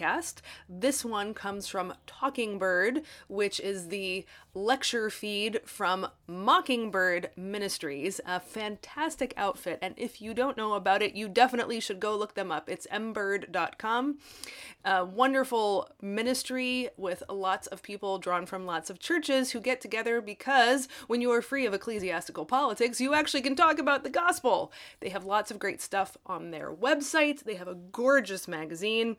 podcast. This one comes from Talkingbird, which is the lecture feed from Mockingbird Ministries, a fantastic outfit. And if you don't know about it, you definitely should go look them up. It's mbird.com. A wonderful ministry with lots of people drawn from lots of churches who get together because when you are free of ecclesiastical politics, you actually can talk about the gospel. They have lots of great stuff on their website, they have a gorgeous magazine.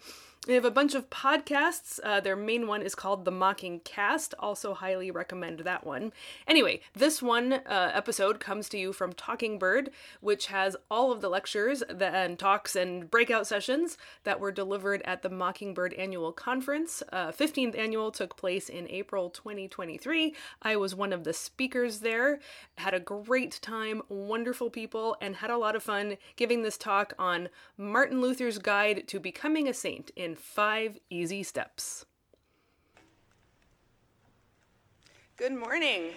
They have a bunch of podcasts. Uh, their main one is called The Mockingcast. Also, highly recommend that one. Anyway, this one uh, episode comes to you from Talkingbird, which has all of the lectures and talks and breakout sessions that were delivered at the Mockingbird Annual Conference. Uh, 15th annual took place in April 2023. I was one of the speakers there. Had a great time, wonderful people, and had a lot of fun giving this talk on Martin Luther's Guide to Becoming a Saint in in five easy steps. Good morning.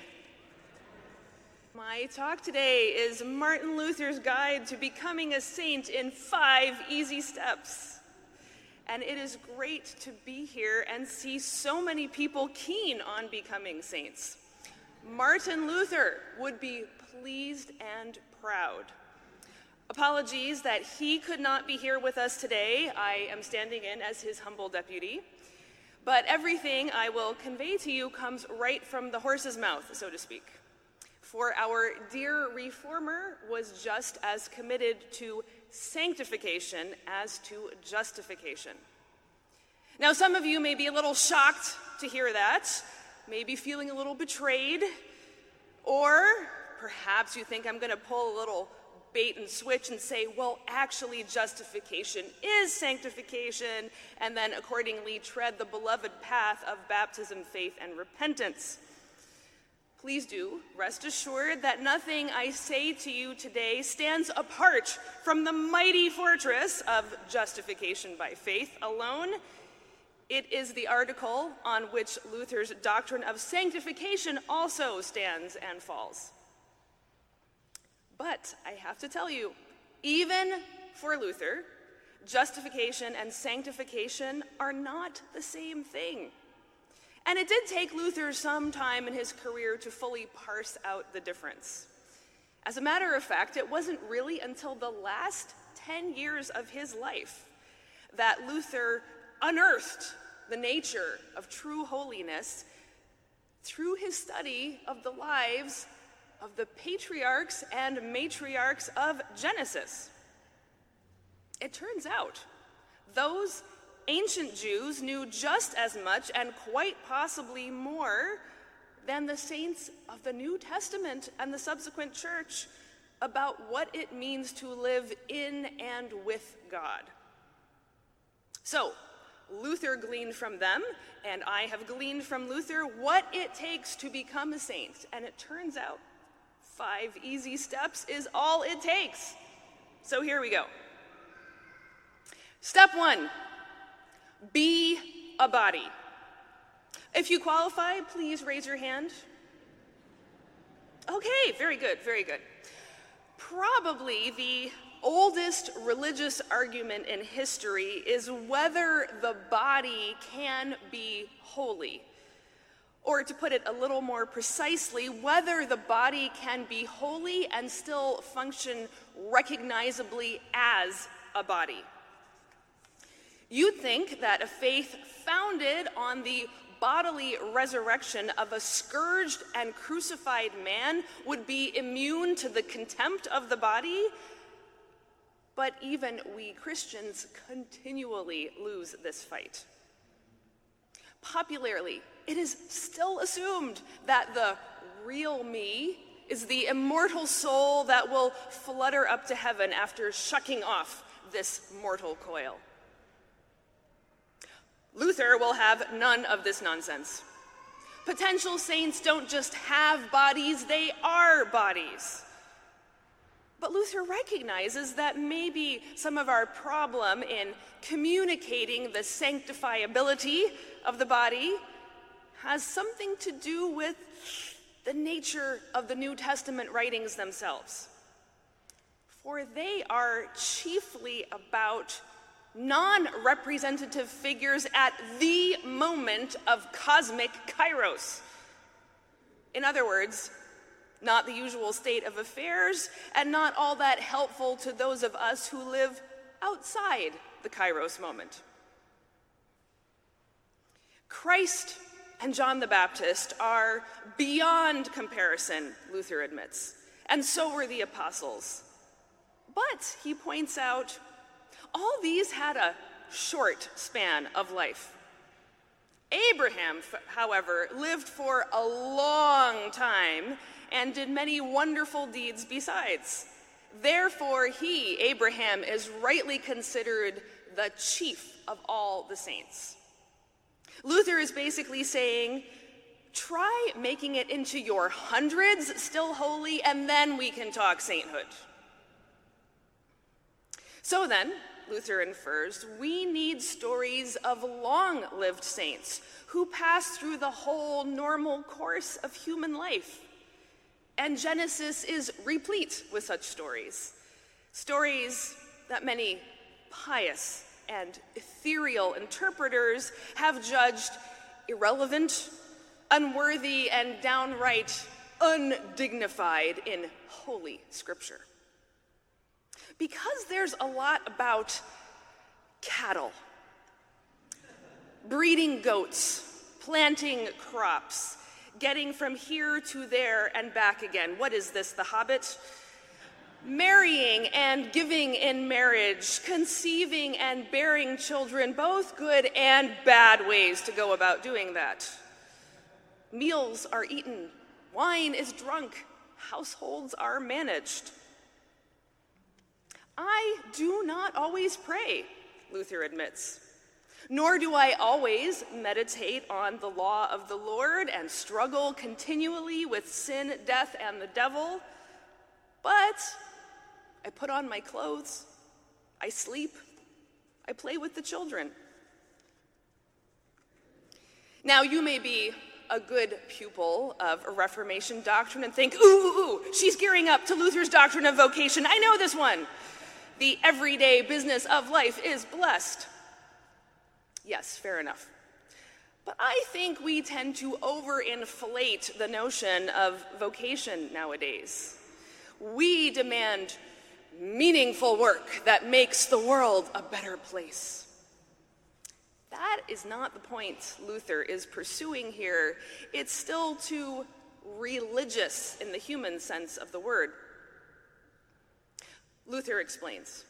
My talk today is Martin Luther's Guide to Becoming a Saint in Five Easy Steps. And it is great to be here and see so many people keen on becoming saints. Martin Luther would be pleased and proud. Apologies that he could not be here with us today. I am standing in as his humble deputy. But everything I will convey to you comes right from the horse's mouth, so to speak. For our dear reformer was just as committed to sanctification as to justification. Now, some of you may be a little shocked to hear that, maybe feeling a little betrayed, or perhaps you think I'm going to pull a little bait and switch and say, well, actually, justification is sanctification, and then accordingly tread the beloved path of baptism, faith, and repentance. Please do rest assured that nothing I say to you today stands apart from the mighty fortress of justification by faith alone. It is the article on which Luther's doctrine of sanctification also stands and falls. But I have to tell you, even for Luther, justification and sanctification are not the same thing. And it did take Luther some time in his career to fully parse out the difference. As a matter of fact, it wasn't really until the last 10 years of his life that Luther unearthed the nature of true holiness through his study of the lives of the patriarchs and matriarchs of Genesis. It turns out those ancient Jews knew just as much and quite possibly more than the saints of the New Testament and the subsequent church about what it means to live in and with God. So, Luther gleaned from them, and I have gleaned from Luther what it takes to become a saint. And it turns out Five easy steps is all it takes. So here we go. Step one be a body. If you qualify, please raise your hand. Okay, very good, very good. Probably the oldest religious argument in history is whether the body can be holy. Or to put it a little more precisely, whether the body can be holy and still function recognizably as a body. You'd think that a faith founded on the bodily resurrection of a scourged and crucified man would be immune to the contempt of the body. But even we Christians continually lose this fight. Popularly, it is still assumed that the real me is the immortal soul that will flutter up to heaven after shucking off this mortal coil. Luther will have none of this nonsense. Potential saints don't just have bodies, they are bodies. But Luther recognizes that maybe some of our problem in communicating the sanctifiability of the body has something to do with the nature of the New Testament writings themselves. For they are chiefly about non representative figures at the moment of cosmic kairos. In other words, not the usual state of affairs, and not all that helpful to those of us who live outside the kairos moment. Christ and John the Baptist are beyond comparison, Luther admits, and so were the apostles. But, he points out, all these had a short span of life. Abraham, however, lived for a long time and did many wonderful deeds besides. Therefore, he, Abraham, is rightly considered the chief of all the saints. Luther is basically saying, try making it into your hundreds still holy, and then we can talk sainthood. So then, Luther infers, we need stories of long lived saints who pass through the whole normal course of human life. And Genesis is replete with such stories. Stories that many pious and ethereal interpreters have judged irrelevant, unworthy, and downright undignified in Holy Scripture. Because there's a lot about cattle, breeding goats, planting crops, getting from here to there and back again. What is this, The Hobbit? Marrying and giving in marriage, conceiving and bearing children, both good and bad ways to go about doing that. Meals are eaten, wine is drunk, households are managed. I do not always pray, Luther admits. Nor do I always meditate on the law of the Lord and struggle continually with sin, death, and the devil. But I put on my clothes, I sleep, I play with the children. Now, you may be a good pupil of Reformation doctrine and think, ooh, ooh, ooh, she's gearing up to Luther's doctrine of vocation. I know this one the everyday business of life is blessed. Yes, fair enough. But I think we tend to overinflate the notion of vocation nowadays. We demand meaningful work that makes the world a better place. That is not the point Luther is pursuing here. It's still too religious in the human sense of the word. Luther explains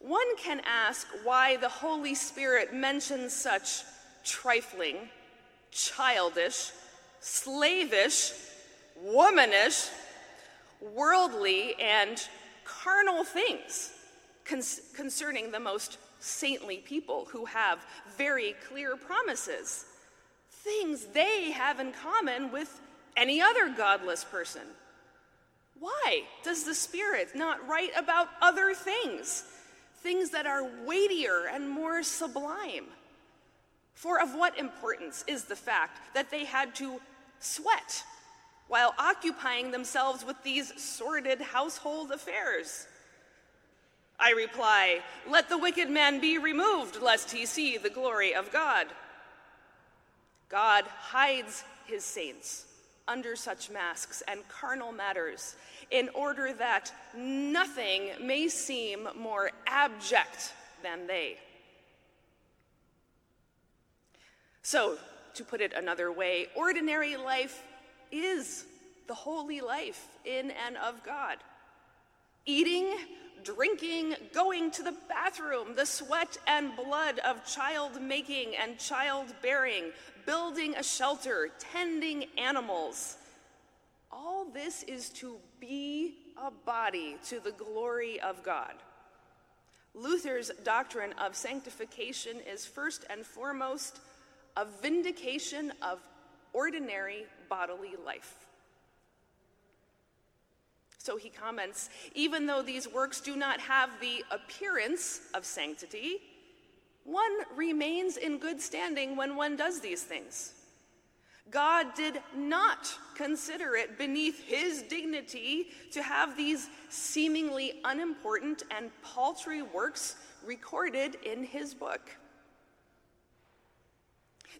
One can ask why the Holy Spirit mentions such trifling, childish, slavish, womanish, worldly, and carnal things concerning the most saintly people who have very clear promises, things they have in common with any other godless person. Why does the Spirit not write about other things, things that are weightier and more sublime? For of what importance is the fact that they had to sweat while occupying themselves with these sordid household affairs? I reply, Let the wicked man be removed, lest he see the glory of God. God hides his saints under such masks and carnal matters in order that nothing may seem more abject than they. So, to put it another way, ordinary life is the holy life in and of God. Eating, drinking, going to the bathroom, the sweat and blood of child making and childbearing, building a shelter, tending animals. All this is to be a body to the glory of God. Luther's doctrine of sanctification is first and foremost a vindication of ordinary bodily life. So he comments even though these works do not have the appearance of sanctity, one remains in good standing when one does these things. God did not consider it beneath his dignity to have these seemingly unimportant and paltry works recorded in his book.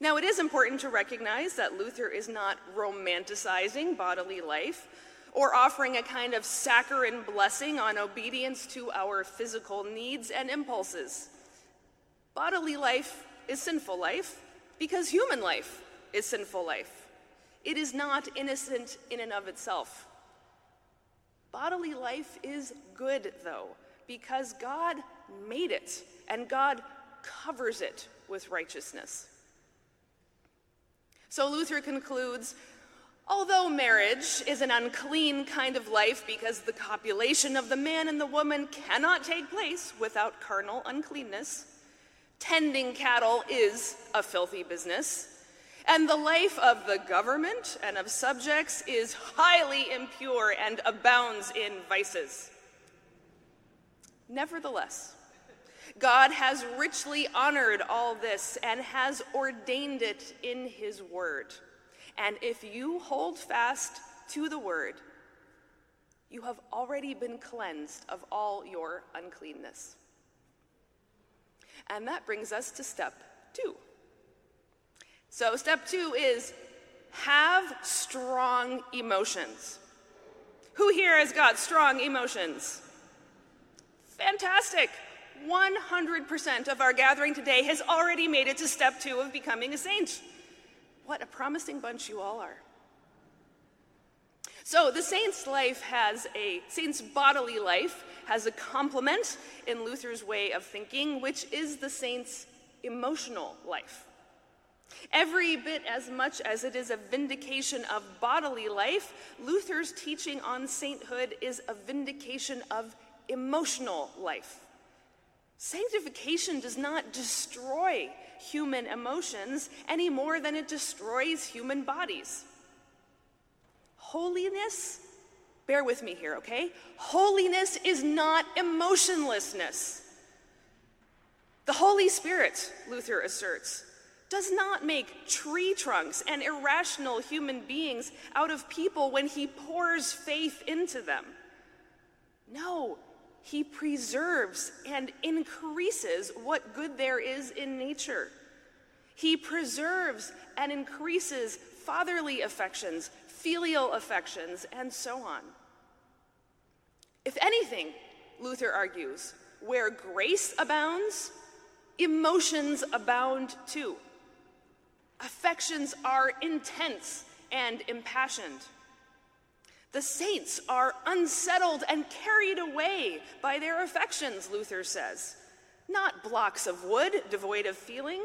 Now, it is important to recognize that Luther is not romanticizing bodily life or offering a kind of saccharine blessing on obedience to our physical needs and impulses. Bodily life is sinful life because human life is sinful life. It is not innocent in and of itself. Bodily life is good, though, because God made it and God covers it with righteousness. So Luther concludes although marriage is an unclean kind of life because the copulation of the man and the woman cannot take place without carnal uncleanness, tending cattle is a filthy business. And the life of the government and of subjects is highly impure and abounds in vices. Nevertheless, God has richly honored all this and has ordained it in His Word. And if you hold fast to the Word, you have already been cleansed of all your uncleanness. And that brings us to step two. So, step two is have strong emotions. Who here has got strong emotions? Fantastic. 100% of our gathering today has already made it to step two of becoming a saint. What a promising bunch you all are. So, the saint's life has a, saint's bodily life has a complement in Luther's way of thinking, which is the saint's emotional life. Every bit as much as it is a vindication of bodily life, Luther's teaching on sainthood is a vindication of emotional life. Sanctification does not destroy human emotions any more than it destroys human bodies. Holiness, bear with me here, okay? Holiness is not emotionlessness. The Holy Spirit, Luther asserts, does not make tree trunks and irrational human beings out of people when he pours faith into them. No, he preserves and increases what good there is in nature. He preserves and increases fatherly affections, filial affections, and so on. If anything, Luther argues, where grace abounds, emotions abound too. Affections are intense and impassioned. The saints are unsettled and carried away by their affections, Luther says. Not blocks of wood devoid of feeling,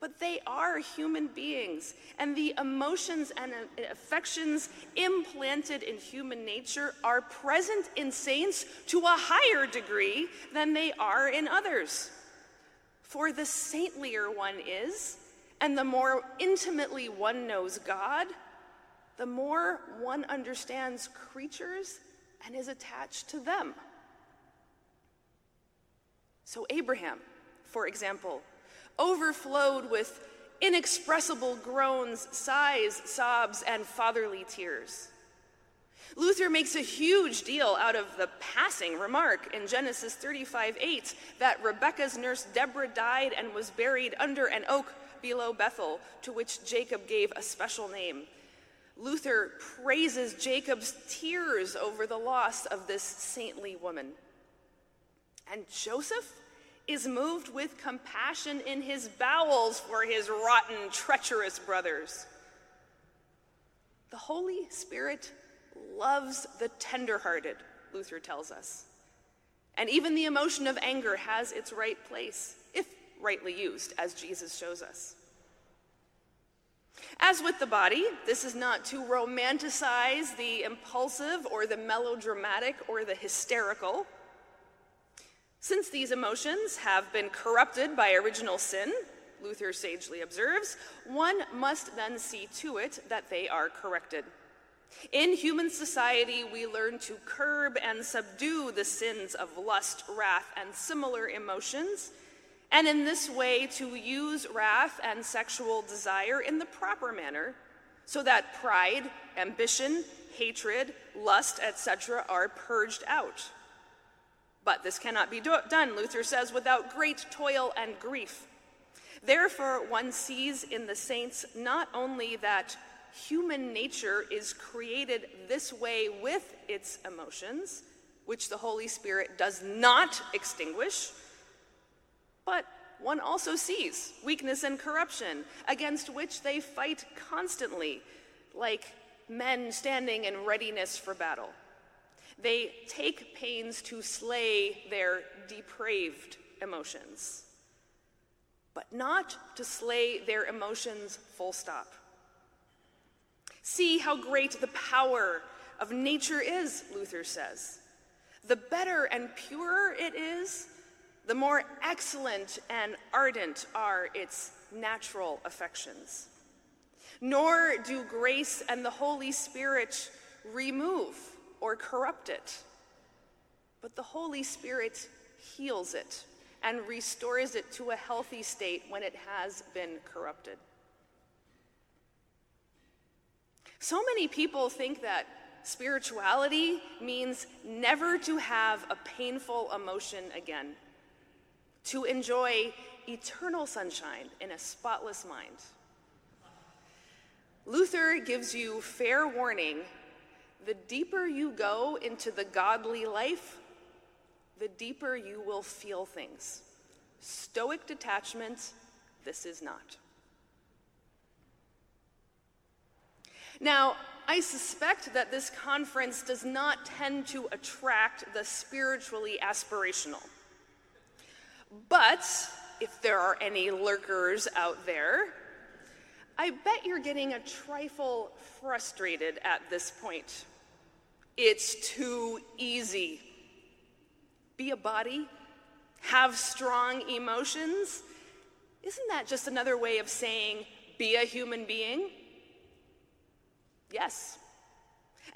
but they are human beings, and the emotions and uh, affections implanted in human nature are present in saints to a higher degree than they are in others. For the saintlier one is, and the more intimately one knows God, the more one understands creatures and is attached to them. So, Abraham, for example, overflowed with inexpressible groans, sighs, sobs, and fatherly tears. Luther makes a huge deal out of the passing remark in Genesis 35 8 that Rebekah's nurse Deborah died and was buried under an oak below Bethel, to which Jacob gave a special name. Luther praises Jacob's tears over the loss of this saintly woman. And Joseph is moved with compassion in his bowels for his rotten, treacherous brothers. The Holy Spirit loves the tenderhearted, Luther tells us. And even the emotion of anger has its right place, rightly used, as Jesus shows us. As with the body, this is not to romanticize the impulsive or the melodramatic or the hysterical. Since these emotions have been corrupted by original sin, Luther sagely observes, one must then see to it that they are corrected. In human society, we learn to curb and subdue the sins of lust, wrath, and similar emotions and in this way to use wrath and sexual desire in the proper manner, so that pride, ambition, hatred, lust, etc., are purged out. But this cannot be do- done, Luther says, without great toil and grief. Therefore, one sees in the saints not only that human nature is created this way with its emotions, which the Holy Spirit does not extinguish, but one also sees weakness and corruption against which they fight constantly, like men standing in readiness for battle. They take pains to slay their depraved emotions, but not to slay their emotions full stop. See how great the power of nature is, Luther says. The better and purer it is, the more excellent and ardent are its natural affections. Nor do grace and the Holy Spirit remove or corrupt it, but the Holy Spirit heals it and restores it to a healthy state when it has been corrupted. So many people think that spirituality means never to have a painful emotion again, to enjoy eternal sunshine in a spotless mind. Luther gives you fair warning the deeper you go into the godly life, the deeper you will feel things. Stoic detachment, this is not. Now, I suspect that this conference does not tend to attract the spiritually aspirational. But if there are any lurkers out there, I bet you're getting a trifle frustrated at this point. It's too easy. Be a body, have strong emotions. Isn't that just another way of saying be a human being? Yes.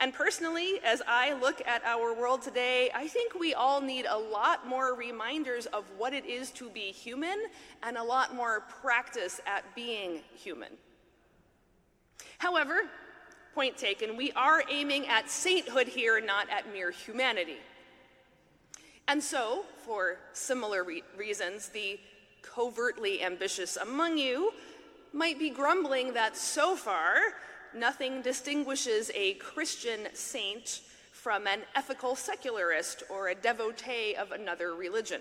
And personally, as I look at our world today, I think we all need a lot more reminders of what it is to be human and a lot more practice at being human. However, point taken, we are aiming at sainthood here, not at mere humanity. And so, for similar re- reasons, the covertly ambitious among you might be grumbling that so far, nothing distinguishes a Christian saint from an ethical secularist or a devotee of another religion.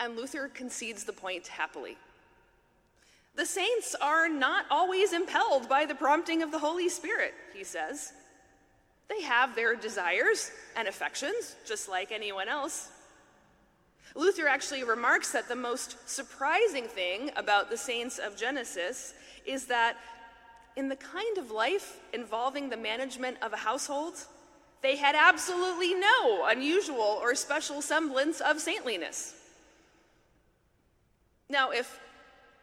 And Luther concedes the point happily. The saints are not always impelled by the prompting of the Holy Spirit, he says. They have their desires and affections, just like anyone else. Luther actually remarks that the most surprising thing about the saints of Genesis is that in the kind of life involving the management of a household, they had absolutely no unusual or special semblance of saintliness. Now, if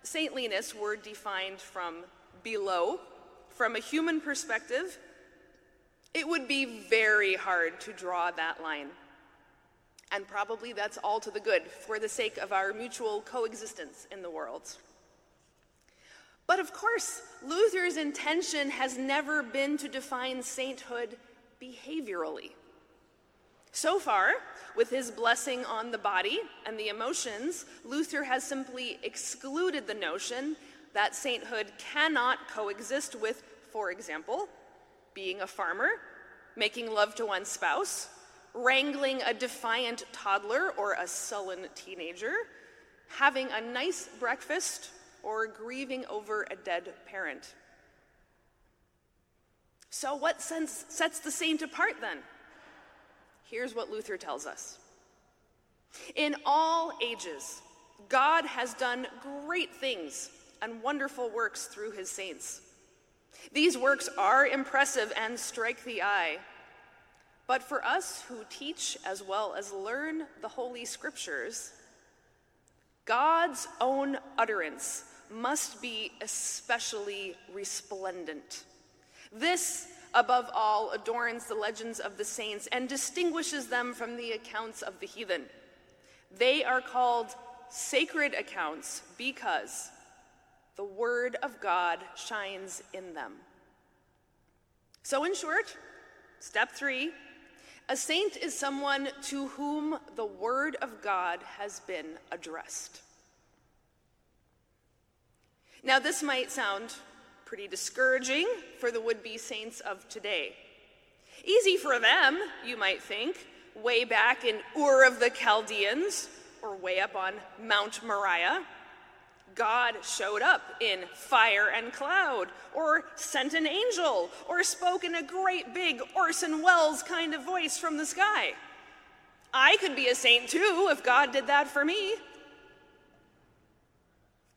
saintliness were defined from below, from a human perspective, it would be very hard to draw that line. And probably that's all to the good for the sake of our mutual coexistence in the world. But of course, Luther's intention has never been to define sainthood behaviorally. So far, with his blessing on the body and the emotions, Luther has simply excluded the notion that sainthood cannot coexist with, for example, being a farmer, making love to one's spouse, wrangling a defiant toddler or a sullen teenager, having a nice breakfast or grieving over a dead parent. So, what sense sets the saint apart then? Here's what Luther tells us In all ages, God has done great things and wonderful works through his saints. These works are impressive and strike the eye. But for us who teach as well as learn the Holy Scriptures, God's own utterance must be especially resplendent. This, above all, adorns the legends of the saints and distinguishes them from the accounts of the heathen. They are called sacred accounts because the Word of God shines in them. So, in short, step three a saint is someone to whom the Word of God has been addressed. Now, this might sound pretty discouraging for the would be saints of today. Easy for them, you might think, way back in Ur of the Chaldeans, or way up on Mount Moriah. God showed up in fire and cloud, or sent an angel, or spoke in a great big Orson Welles kind of voice from the sky. I could be a saint too if God did that for me.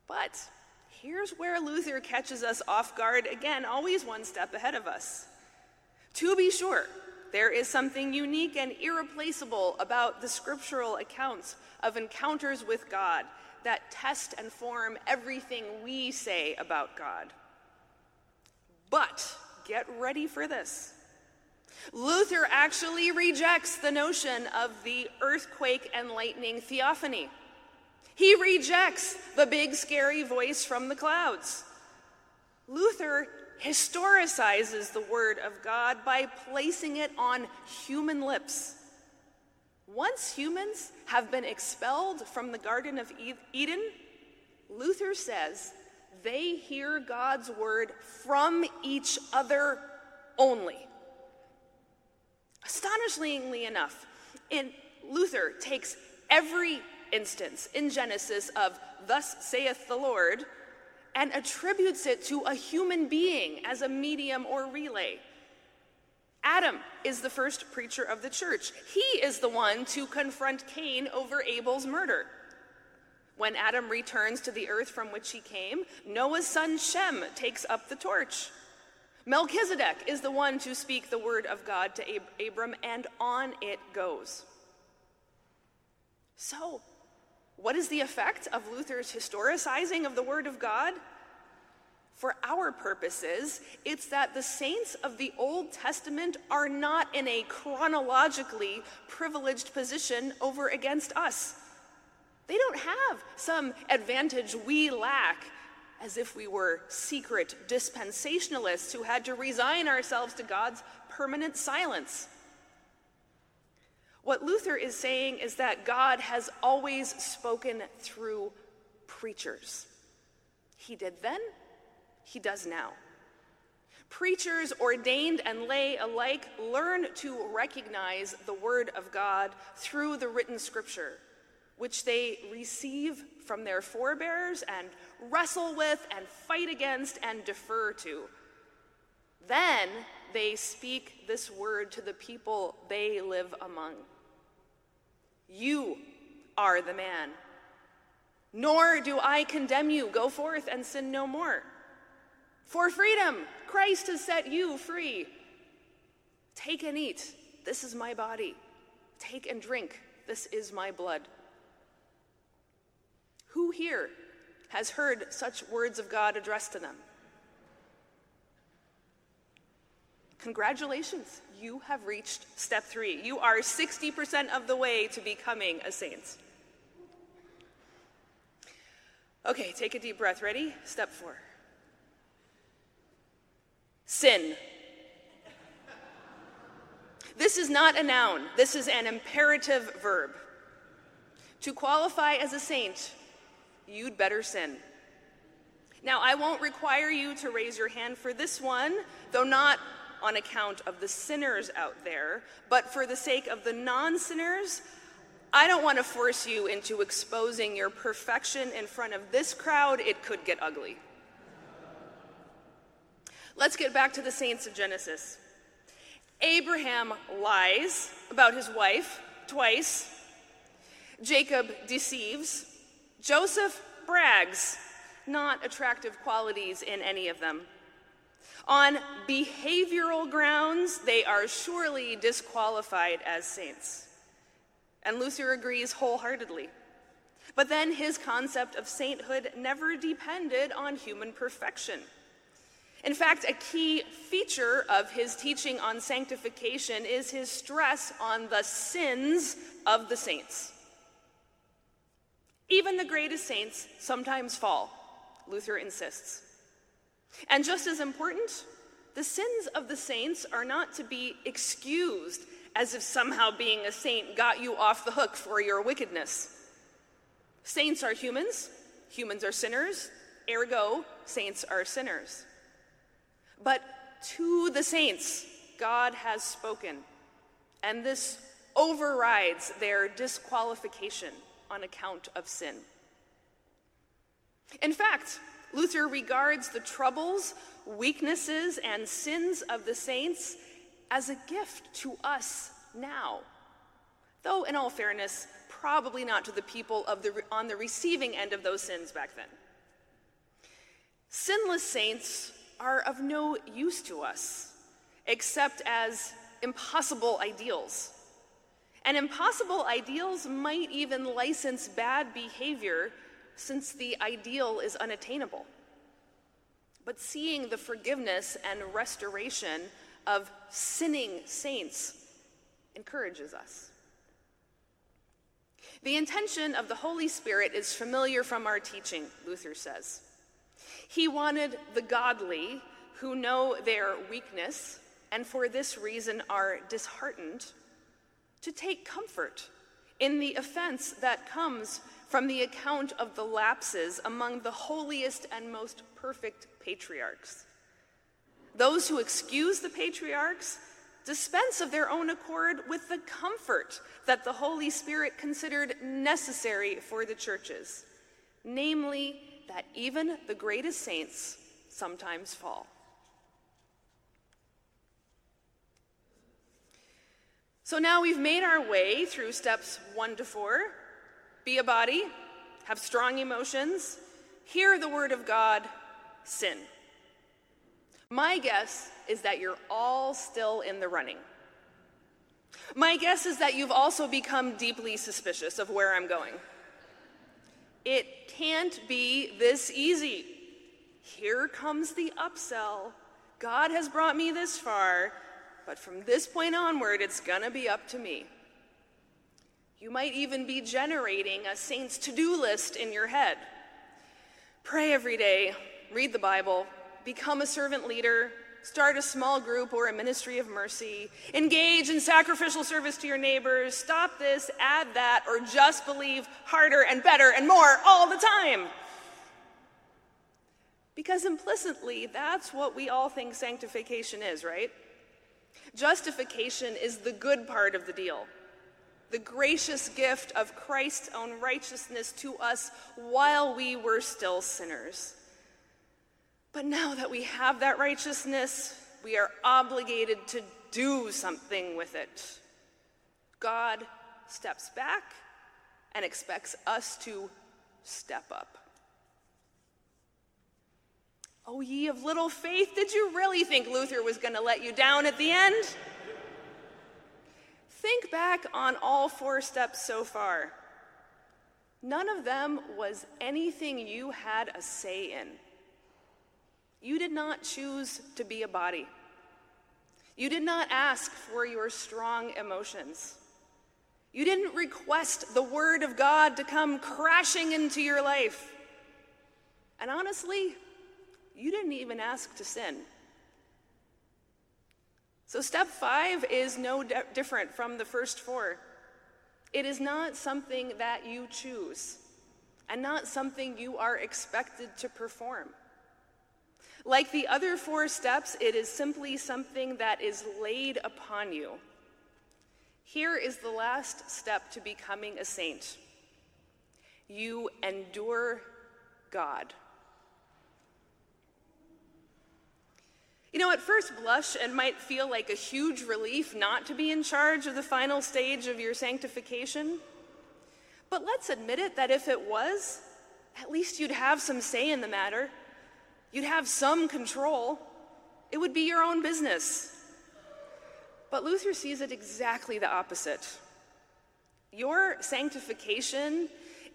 But here's where Luther catches us off guard again, always one step ahead of us. To be sure, there is something unique and irreplaceable about the scriptural accounts of encounters with God that test and form everything we say about God. But get ready for this. Luther actually rejects the notion of the earthquake and lightning theophany. He rejects the big scary voice from the clouds. Luther historicizes the Word of God by placing it on human lips. Once humans have been expelled from the Garden of Eden, Luther says they hear God's Word from each other only. Astonishingly enough, in Luther takes every instance in Genesis of thus saith the Lord and attributes it to a human being as a medium or relay. Adam is the first preacher of the church. He is the one to confront Cain over Abel's murder. When Adam returns to the earth from which he came, Noah's son Shem takes up the torch. Melchizedek is the one to speak the word of God to Ab- Abram, and on it goes. So, what is the effect of Luther's historicizing of the Word of God? For our purposes, it's that the saints of the Old Testament are not in a chronologically privileged position over against us. They don't have some advantage we lack, as if we were secret dispensationalists who had to resign ourselves to God's permanent silence. What Luther is saying is that God has always spoken through preachers. He did then, he does now. Preachers, ordained and lay alike, learn to recognize the Word of God through the written scripture, which they receive from their forebears and wrestle with and fight against and defer to. Then they speak this word to the people they live among. You are the man. Nor do I condemn you. Go forth and sin no more. For freedom, Christ has set you free. Take and eat. This is my body. Take and drink. This is my blood. Who here has heard such words of God addressed to them? Congratulations, you have reached step three. You are 60% of the way to becoming a saint. Okay, take a deep breath. Ready? Step four. Sin. This is not a noun, this is an imperative verb. To qualify as a saint, you'd better sin. Now, I won't require you to raise your hand for this one, though not on account of the sinners out there, but for the sake of the non sinners, I don't want to force you into exposing your perfection in front of this crowd. It could get ugly. Let's get back to the saints of Genesis. Abraham lies about his wife twice. Jacob deceives. Joseph brags. Not attractive qualities in any of them. On behavioral grounds, they are surely disqualified as saints. And Luther agrees wholeheartedly. But then his concept of sainthood never depended on human perfection. In fact, a key feature of his teaching on sanctification is his stress on the sins of the saints. Even the greatest saints sometimes fall, Luther insists. And just as important, the sins of the saints are not to be excused as if somehow being a saint got you off the hook for your wickedness. Saints are humans, humans are sinners, ergo, saints are sinners. But to the saints, God has spoken, and this overrides their disqualification on account of sin. In fact, Luther regards the troubles, weaknesses, and sins of the saints as a gift to us now. Though, in all fairness, probably not to the people of the, on the receiving end of those sins back then. Sinless saints are of no use to us except as impossible ideals. And impossible ideals might even license bad behavior since the ideal is unattainable. But seeing the forgiveness and restoration of sinning saints encourages us. The intention of the Holy Spirit is familiar from our teaching, Luther says. He wanted the godly who know their weakness and for this reason are disheartened to take comfort in the offense that comes from the account of the lapses among the holiest and most perfect patriarchs. Those who excuse the patriarchs dispense of their own accord with the comfort that the Holy Spirit considered necessary for the churches, namely, that even the greatest saints sometimes fall. So now we've made our way through steps one to four be a body, have strong emotions, hear the word of God, sin. My guess is that you're all still in the running. My guess is that you've also become deeply suspicious of where I'm going. It can't be this easy. Here comes the upsell. God has brought me this far, but from this point onward, it's gonna be up to me. You might even be generating a saint's to do list in your head. Pray every day, read the Bible, become a servant leader, start a small group or a ministry of mercy, engage in sacrificial service to your neighbors, stop this, add that, or just believe harder and better and more all the time. Because implicitly, that's what we all think sanctification is, right? Justification is the good part of the deal. The gracious gift of Christ's own righteousness to us while we were still sinners. But now that we have that righteousness, we are obligated to do something with it. God steps back and expects us to step up. Oh, ye of little faith, did you really think Luther was going to let you down at the end? Think back on all four steps so far. None of them was anything you had a say in. You did not choose to be a body. You did not ask for your strong emotions. You didn't request the Word of God to come crashing into your life. And honestly, you didn't even ask to sin. So, step five is no de- different from the first four. It is not something that you choose and not something you are expected to perform. Like the other four steps, it is simply something that is laid upon you. Here is the last step to becoming a saint you endure God. You know, at first blush, it might feel like a huge relief not to be in charge of the final stage of your sanctification. But let's admit it that if it was, at least you'd have some say in the matter. You'd have some control. It would be your own business. But Luther sees it exactly the opposite. Your sanctification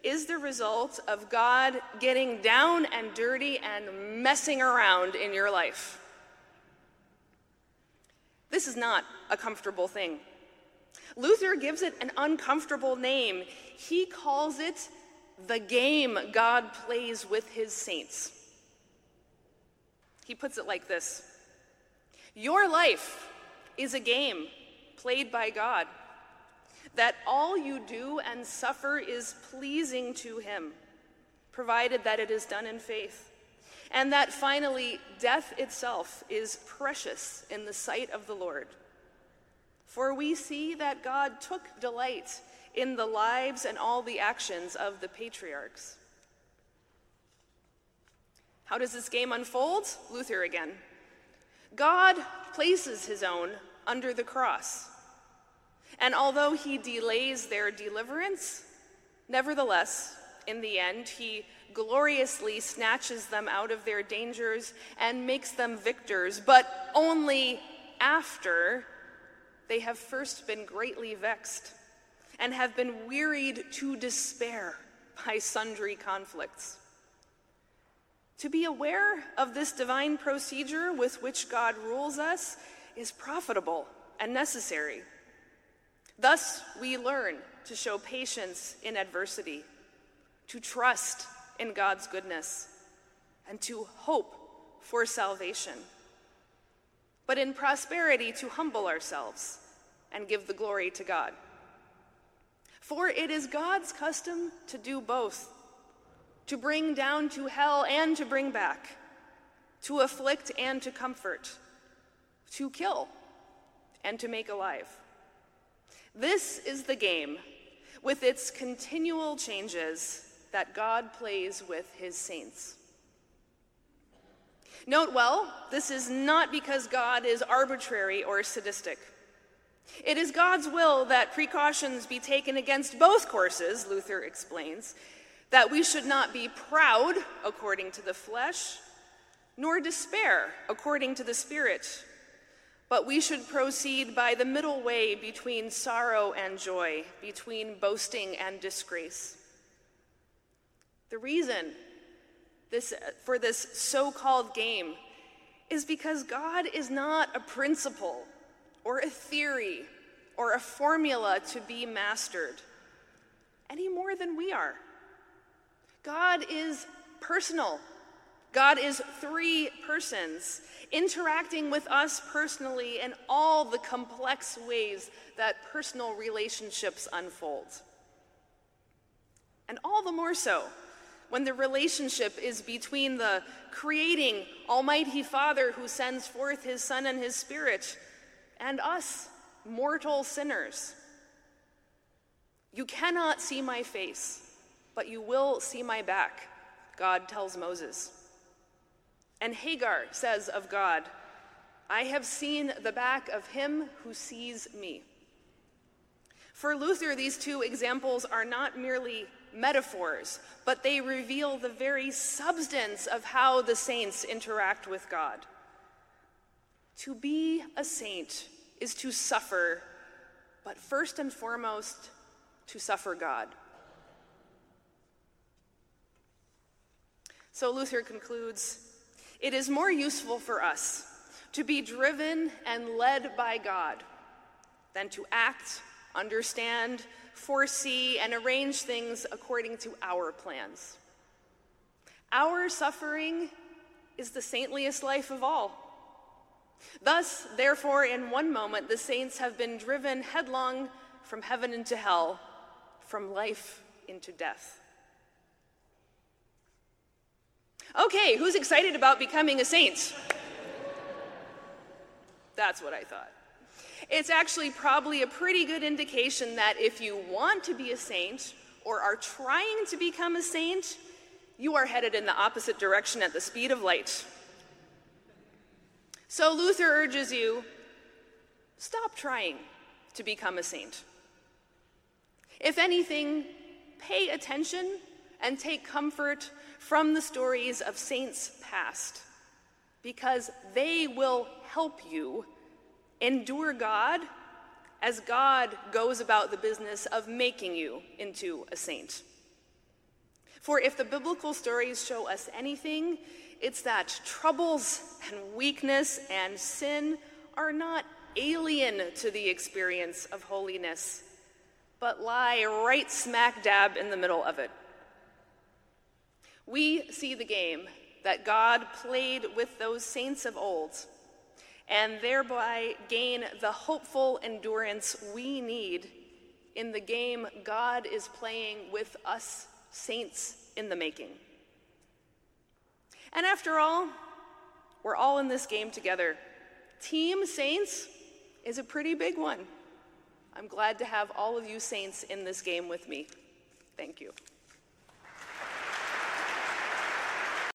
is the result of God getting down and dirty and messing around in your life. This is not a comfortable thing. Luther gives it an uncomfortable name. He calls it the game God plays with his saints. He puts it like this Your life is a game played by God, that all you do and suffer is pleasing to him, provided that it is done in faith. And that finally, death itself is precious in the sight of the Lord. For we see that God took delight in the lives and all the actions of the patriarchs. How does this game unfold? Luther again. God places his own under the cross. And although he delays their deliverance, nevertheless, in the end, he gloriously snatches them out of their dangers and makes them victors, but only after they have first been greatly vexed and have been wearied to despair by sundry conflicts. To be aware of this divine procedure with which God rules us is profitable and necessary. Thus, we learn to show patience in adversity, to trust in God's goodness, and to hope for salvation. But in prosperity, to humble ourselves and give the glory to God. For it is God's custom to do both to bring down to hell and to bring back, to afflict and to comfort, to kill and to make alive. This is the game with its continual changes that God plays with his saints. Note well, this is not because God is arbitrary or sadistic. It is God's will that precautions be taken against both courses, Luther explains, that we should not be proud according to the flesh, nor despair according to the Spirit, but we should proceed by the middle way between sorrow and joy, between boasting and disgrace. The reason this, uh, for this so called game is because God is not a principle or a theory or a formula to be mastered any more than we are. God is personal. God is three persons interacting with us personally in all the complex ways that personal relationships unfold. And all the more so when the relationship is between the creating Almighty Father who sends forth his Son and his Spirit and us, mortal sinners. You cannot see my face, but you will see my back, God tells Moses. And Hagar says of God, I have seen the back of him who sees me. For Luther, these two examples are not merely metaphors, but they reveal the very substance of how the saints interact with God. To be a saint is to suffer, but first and foremost, to suffer God. So Luther concludes it is more useful for us to be driven and led by God than to act, understand, foresee, and arrange things according to our plans. Our suffering is the saintliest life of all. Thus, therefore, in one moment, the saints have been driven headlong from heaven into hell, from life into death. Okay, who's excited about becoming a saint? That's what I thought. It's actually probably a pretty good indication that if you want to be a saint or are trying to become a saint, you are headed in the opposite direction at the speed of light. So Luther urges you stop trying to become a saint. If anything, pay attention and take comfort from the stories of saints past, because they will help you endure God as God goes about the business of making you into a saint. For if the biblical stories show us anything, it's that troubles and weakness and sin are not alien to the experience of holiness, but lie right smack dab in the middle of it. We see the game that God played with those saints of old and thereby gain the hopeful endurance we need in the game God is playing with us saints in the making. And after all, we're all in this game together. Team Saints is a pretty big one. I'm glad to have all of you Saints in this game with me. Thank you.